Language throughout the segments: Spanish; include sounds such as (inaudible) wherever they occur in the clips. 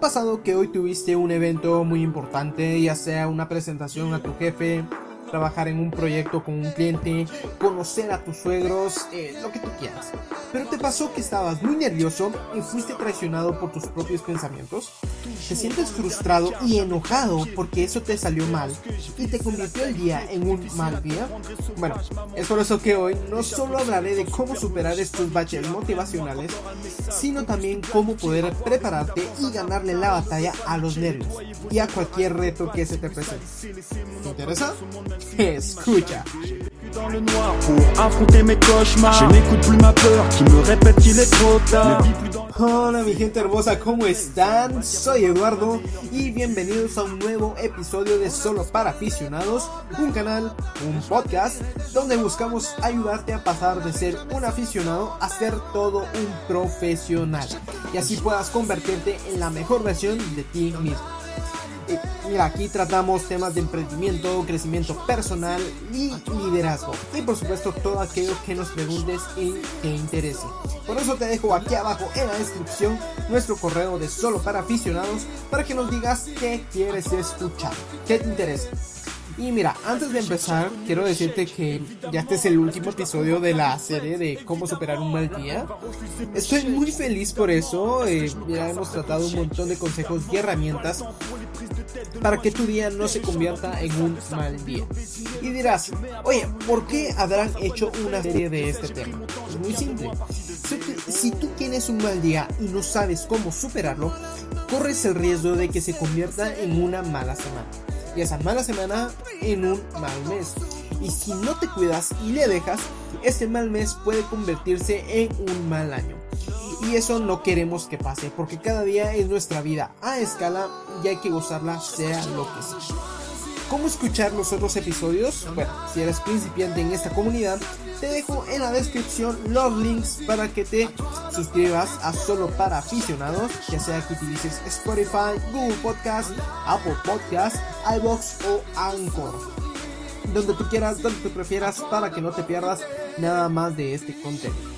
ha pasado que hoy tuviste un evento muy importante, ya sea una presentación a tu jefe, trabajar en un proyecto con un cliente, conocer a tus suegros, eh, lo que tú quieras. Pero te pasó que estabas muy nervioso y fuiste traicionado por tus propios pensamientos. Te sientes frustrado y enojado porque eso te salió mal y te convirtió el día en un mal día. Bueno, es por eso que hoy no solo hablaré de cómo superar estos baches motivacionales, sino también cómo poder prepararte y ganarle la batalla a los nervios y a cualquier reto que se te presente. ¿Te interesa? Escucha. Hola mi gente hermosa, ¿cómo están? Soy Eduardo y bienvenidos a un nuevo episodio de Solo para aficionados, un canal, un podcast donde buscamos ayudarte a pasar de ser un aficionado a ser todo un profesional y así puedas convertirte en la mejor versión de ti mismo. Mira, aquí tratamos temas de emprendimiento, crecimiento personal y liderazgo. Y por supuesto todo aquello que nos preguntes y te interese. Por eso te dejo aquí abajo en la descripción nuestro correo de solo para aficionados para que nos digas qué quieres escuchar, qué te interesa. Y mira, antes de empezar, quiero decirte que ya este es el último episodio de la serie de cómo superar un mal día. Estoy muy feliz por eso. Eh, ya hemos tratado un montón de consejos y herramientas para que tu día no se convierta en un mal día. Y dirás, oye, ¿por qué habrán hecho una serie de este tema? Es muy simple. Si tú tienes un mal día y no sabes cómo superarlo, corres el riesgo de que se convierta en una mala semana y esa mala semana en un mal mes. Y si no te cuidas y le dejas, este mal mes puede convertirse en un mal año. Y eso no queremos que pase, porque cada día es nuestra vida a escala y hay que gozarla sea lo que sea. ¿Cómo escuchar los otros episodios? Bueno, si eres principiante en esta comunidad, te dejo en la descripción los links para que te suscribas a Solo para Aficionados, ya sea que utilices Spotify, Google Podcast, Apple Podcast, iBox o Anchor. Donde tú quieras, donde tú prefieras, para que no te pierdas nada más de este contenido.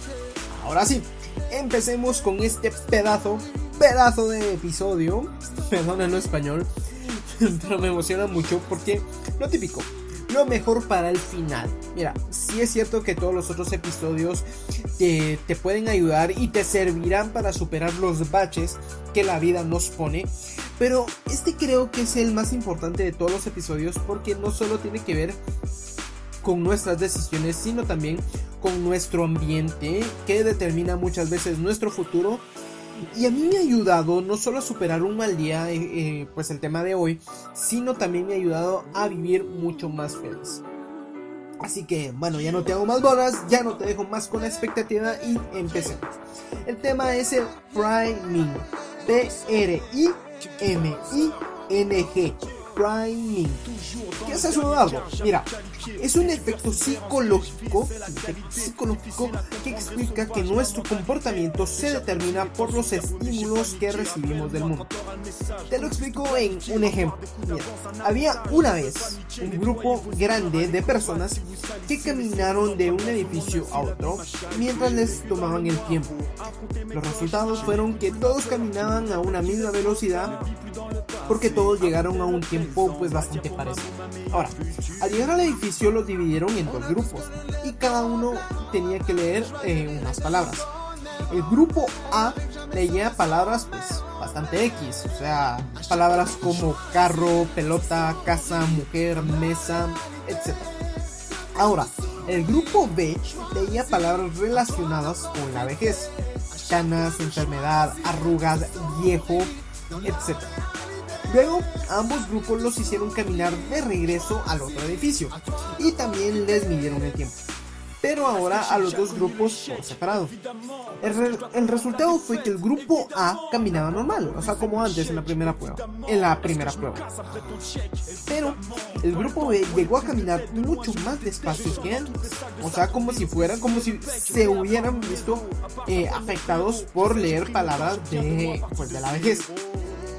Ahora sí, empecemos con este pedazo, pedazo de episodio. (laughs) Perdón en español (laughs) pero me emociona mucho porque lo típico, lo mejor para el final. Mira, sí es cierto que todos los otros episodios te, pueden ayudar y te servirán para superar los baches que la vida nos pone. Pero este creo que es el más importante de todos los episodios porque no solo tiene que ver con nuestras decisiones, sino también con nuestro ambiente que determina muchas veces nuestro futuro y a mí me ha ayudado no solo a superar un mal día, eh, eh, pues el tema de hoy, sino también me ha ayudado a vivir mucho más feliz. Así que, bueno, ya no te hago más bolas, ya no te dejo más con la expectativa y empecemos. El tema es el priming. P-R-I-M-I-N-G priming. ¿Qué es eso, Eduardo? Mira, es un efecto psicológico, psicológico que explica que nuestro comportamiento se determina por los estímulos que recibimos del mundo. Te lo explico en un ejemplo. había una vez un grupo grande de personas que caminaron de un edificio a otro mientras les tomaban el tiempo. Los resultados fueron que todos caminaban a una misma velocidad porque todos llegaron a un tiempo pues bastante parecido. Ahora, al llegar al edificio los dividieron en dos grupos y cada uno tenía que leer eh, unas palabras. El grupo A leía palabras pues bastante X, o sea, palabras como carro, pelota, casa, mujer, mesa, etc. Ahora, el grupo B leía palabras relacionadas con la vejez, canas, enfermedad, arrugas, viejo, etc. Luego, ambos grupos los hicieron caminar de regreso al otro edificio y también les midieron el tiempo. Pero ahora a los dos grupos por separado. El, resultado fue que el grupo A caminaba normal, o sea, como antes en la primera prueba. En la primera prueba. Pero el grupo B llegó a caminar mucho más despacio que antes. O sea, como si fueran, como si se hubieran visto eh, afectados por leer palabras de, pues, de la vejez.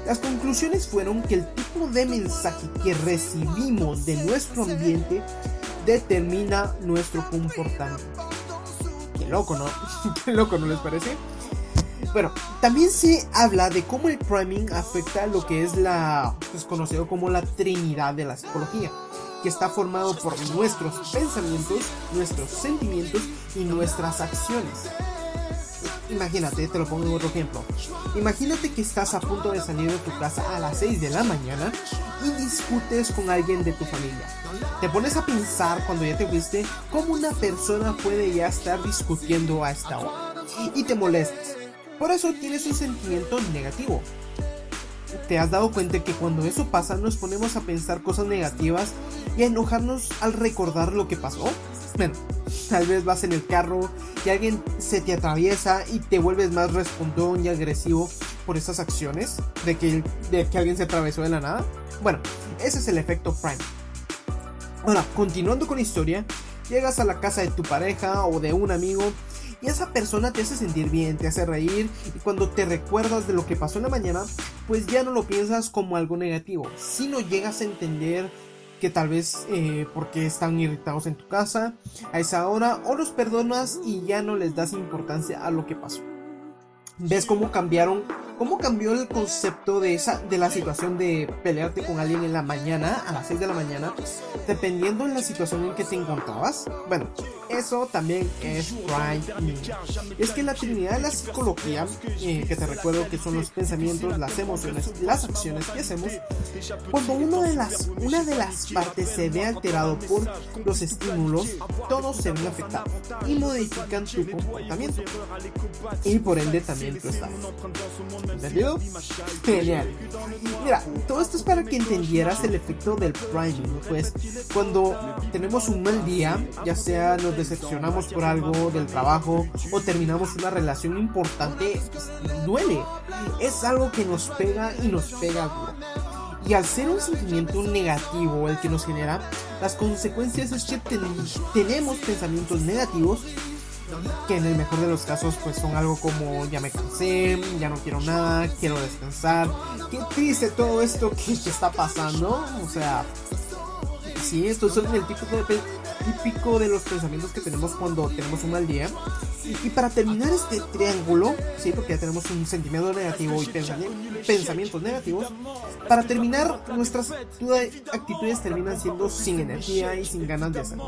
Las conclusiones fueron que el tipo de mensaje que recibimos de nuestro ambiente determina nuestro comportamiento. Qué loco, ¿no? (laughs) Qué loco, ¿no les parece? Bueno, también se habla de cómo el priming afecta lo que es la, pues conocido como la trinidad de la psicología, que está formado por nuestros pensamientos, nuestros sentimientos y nuestras acciones. Imagínate, te lo pongo en otro ejemplo. Imagínate que estás a punto de salir de tu casa a las 6 de la mañana y discutes con alguien de tu familia. Te pones a pensar cuando ya te fuiste cómo una persona puede ya estar discutiendo a esta hora y te molestas. Por eso tienes un sentimiento negativo. ¿Te has dado cuenta que cuando eso pasa nos ponemos a pensar cosas negativas y a enojarnos al recordar lo que pasó? Bueno, tal vez vas en el carro y alguien se te atraviesa y te vuelves más respondón y agresivo por esas acciones de que, de que alguien se atravesó de la nada. Bueno, ese es el efecto Prime. Ahora, continuando con la historia, llegas a la casa de tu pareja o de un amigo y esa persona te hace sentir bien, te hace reír y cuando te recuerdas de lo que pasó en la mañana, pues ya no lo piensas como algo negativo, sino llegas a entender que tal vez eh, porque están irritados en tu casa a esa hora o los perdonas y ya no les das importancia a lo que pasó. Ves cómo cambiaron ¿Cómo cambió el concepto de esa de la situación de pelearte con alguien en la mañana, a las 6 de la mañana, dependiendo de la situación en que te encontrabas? Bueno, eso también es Prime Es que la trinidad de la psicología, eh, que te recuerdo que son los pensamientos, las emociones, las acciones que hacemos, cuando uno de las, una de las partes se ve alterado por los estímulos, todos se ven afectados y modifican tu comportamiento y por ende también tu estado. ¿Entendido? Genial. Mira, todo esto es para que entendieras el efecto del priming. Pues cuando tenemos un mal día, ya sea nos decepcionamos por algo del trabajo o terminamos una relación importante, duele. Es algo que nos pega y nos pega duro. Y al ser un sentimiento negativo el que nos genera, las consecuencias es que tenemos pensamientos negativos que en el mejor de los casos pues son algo como ya me cansé, ya no quiero nada, quiero descansar. Qué triste todo esto que, (laughs) está pasando. O sea, sí, estos son el típico de, típico de los pensamientos que tenemos cuando tenemos un mal día. Y, para terminar este triángulo, sí, porque ya tenemos un sentimiento negativo y pensamientos negativos, para terminar nuestras actitudes terminan siendo sin energía y sin ganas de hacer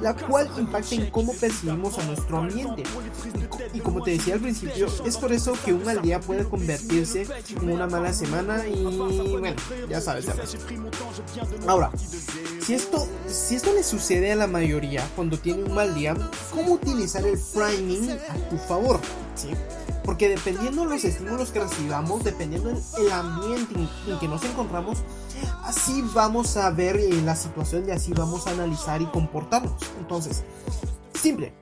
la cual impacta en cómo percibimos a nuestro ambiente. Y, como te decía al principio, es por eso que un mal día puede convertirse en una mala semana y bueno, ya sabes, ya Ahora, si esto, si esto le sucede a la mayoría cuando tiene un mal día, ¿cómo utilizar el priming a tu favor? ¿Sí? Porque dependiendo de los estímulos que recibamos, dependiendo del ambiente en, que nos encontramos, así vamos a ver eh, la situación y así vamos a analizar y comportarnos. Entonces, simple,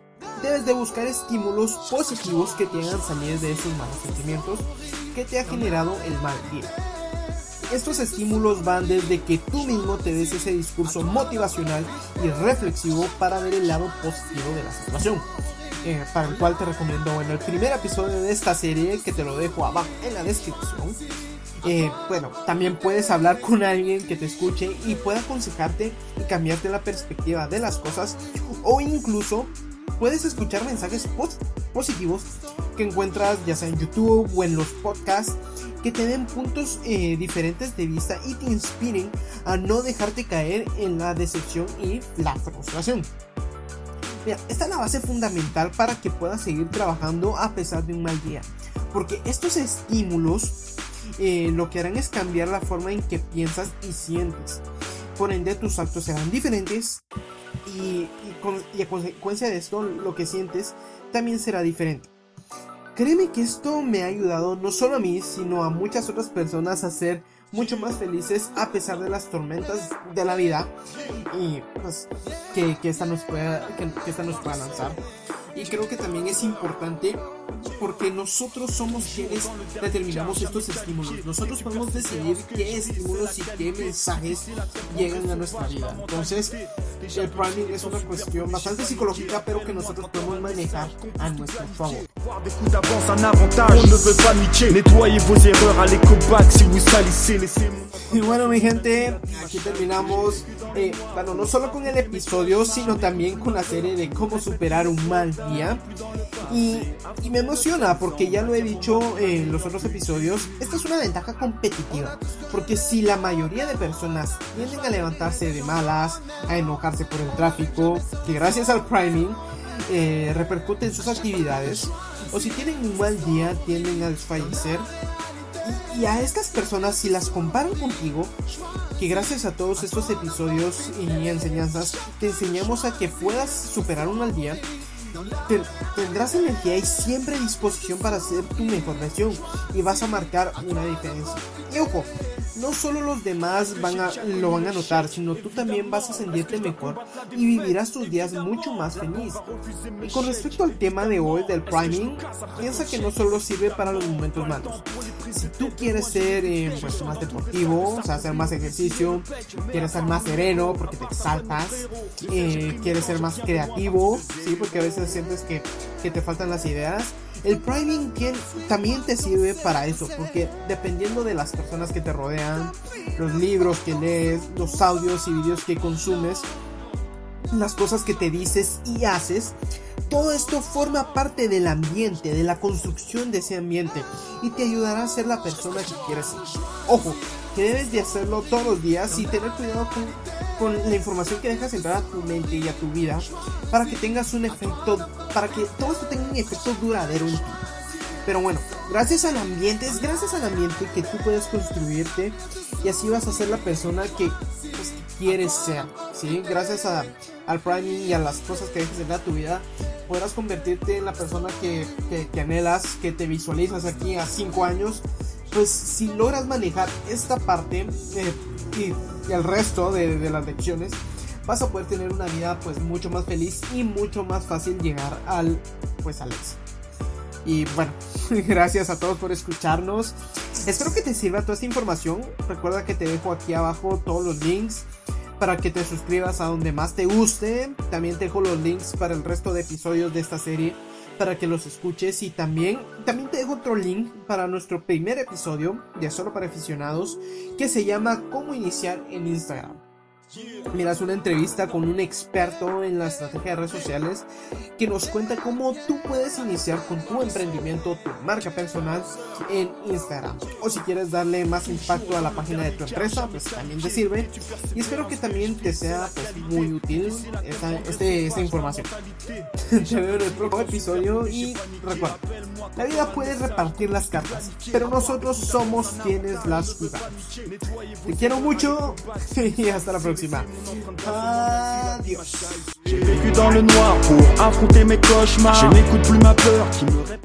debes de buscar estímulos positivos que te hagan salir de esos malos sentimientos que te ha generado el mal día. Estos estímulos van desde que tú mismo te des ese discurso motivacional y reflexivo para ver el lado positivo de la situación. Eh, para el cual te recomiendo bueno, el primer episodio de esta serie que te lo dejo abajo en la descripción. Eh, bueno, también puedes hablar con alguien que te escuche y pueda aconsejarte y cambiarte la perspectiva de las cosas o incluso puedes escuchar mensajes positivos que encuentras ya sea en YouTube o en los podcasts que te den puntos eh, diferentes de vista y te inspiren a no dejarte caer en la decepción y la frustración. Mira, esta es la base fundamental para que puedas seguir trabajando a pesar de un mal día. Porque estos estímulos eh, lo que harán es cambiar la forma en que piensas y sientes. Por ende, tus actos serán diferentes y, y a consecuencia de esto, lo que sientes también será diferente. Créeme que esto me ha ayudado no solo a mí, sino a muchas otras personas a ser mucho más felices a pesar de las tormentas de la vida. Y pues que, esta nos pueda que esta nos pueda lanzar y creo que también es importante porque nosotros somos quienes determinamos estos estímulos. Nosotros podemos decidir qué estímulos y qué mensajes llegan a nuestra vida. Entonces, el priming es una cuestión bastante psicológica, pero que nosotros podemos manejar a nuestro favor. Y bueno, mi gente, aquí terminamos. Eh, bueno, no solo con el episodio, sino también con la serie de cómo superar un mal día. Y, me emociona porque ya lo he dicho en los otros episodios, esta es una ventaja competitiva. Porque si la mayoría de personas tienden a levantarse de malas, a enojarse por el tráfico, que gracias al priming eh, repercute en sus actividades, o si tienen un mal día tienden a desfallecer, y, a estas personas, si las comparan contigo, que gracias a todos estos episodios y enseñanzas, te enseñamos a que puedas superar un mal día, tendrás energía y siempre disposición para hacer tu mejor versión y vas a marcar una diferencia. Y ojo, no solo los demás van a, lo van a notar, sino tú también vas a sentirte mejor y vivirás tus días mucho más feliz. Y con respecto al tema de hoy del priming, piensa que no solo sirve para los momentos malos. Si tú quieres ser eh, pues, más deportivo, o sea, hacer más ejercicio, quieres ser más sereno porque te exaltas, eh, quieres ser más creativo, ¿sí? porque a veces sientes que, que te faltan las ideas, el priming también te sirve para eso, porque dependiendo de las personas que te rodean, los libros que lees, los audios y videos que consumes, las cosas que te dices y haces, todo esto forma parte del ambiente, de la construcción de ese ambiente y te ayudará a ser la persona que quieres ser. Ojo, que debes de hacerlo todos los días y tener cuidado con, con la información que dejas entrar a tu mente y a tu vida para que tengas un efecto, para que todo esto tenga un efecto duradero en ti. Pero bueno, gracias al ambiente, es gracias al ambiente que tú puedes construirte y así vas a ser la persona que, pues, quieres ser, ¿sí? Gracias a, al priming y a las cosas que dejes entrar a tu vida, podrás convertirte en la persona que, que, anhelas, que te visualizas aquí a 5 años. Pues si logras manejar esta parte eh, y, el resto de, las lecciones, vas a poder tener una vida pues mucho más feliz y mucho más fácil llegar al pues al éxito. Y bueno, (laughs) gracias a todos por escucharnos. Espero que te sirva toda esta información. Recuerda que te dejo aquí abajo todos los links para que te suscribas a donde más te guste. También te dejo los links para el resto de episodios de esta serie para que los escuches y también también te dejo otro link para nuestro primer episodio de solo para aficionados que se llama cómo iniciar en Instagram miras una entrevista con un experto en la estrategia de redes sociales que nos cuenta cómo tú puedes iniciar con tu emprendimiento, tu marca personal en Instagram. O si quieres darle más impacto a la página de tu empresa, pues también te sirve. Y espero que también te sea pues, muy útil esta, esta información. (laughs) te veo en el próximo episodio y recuerda, la vida puede repartir las cartas, pero nosotros somos quienes las cuidamos. Te quiero mucho (laughs) y hasta la próxima. Me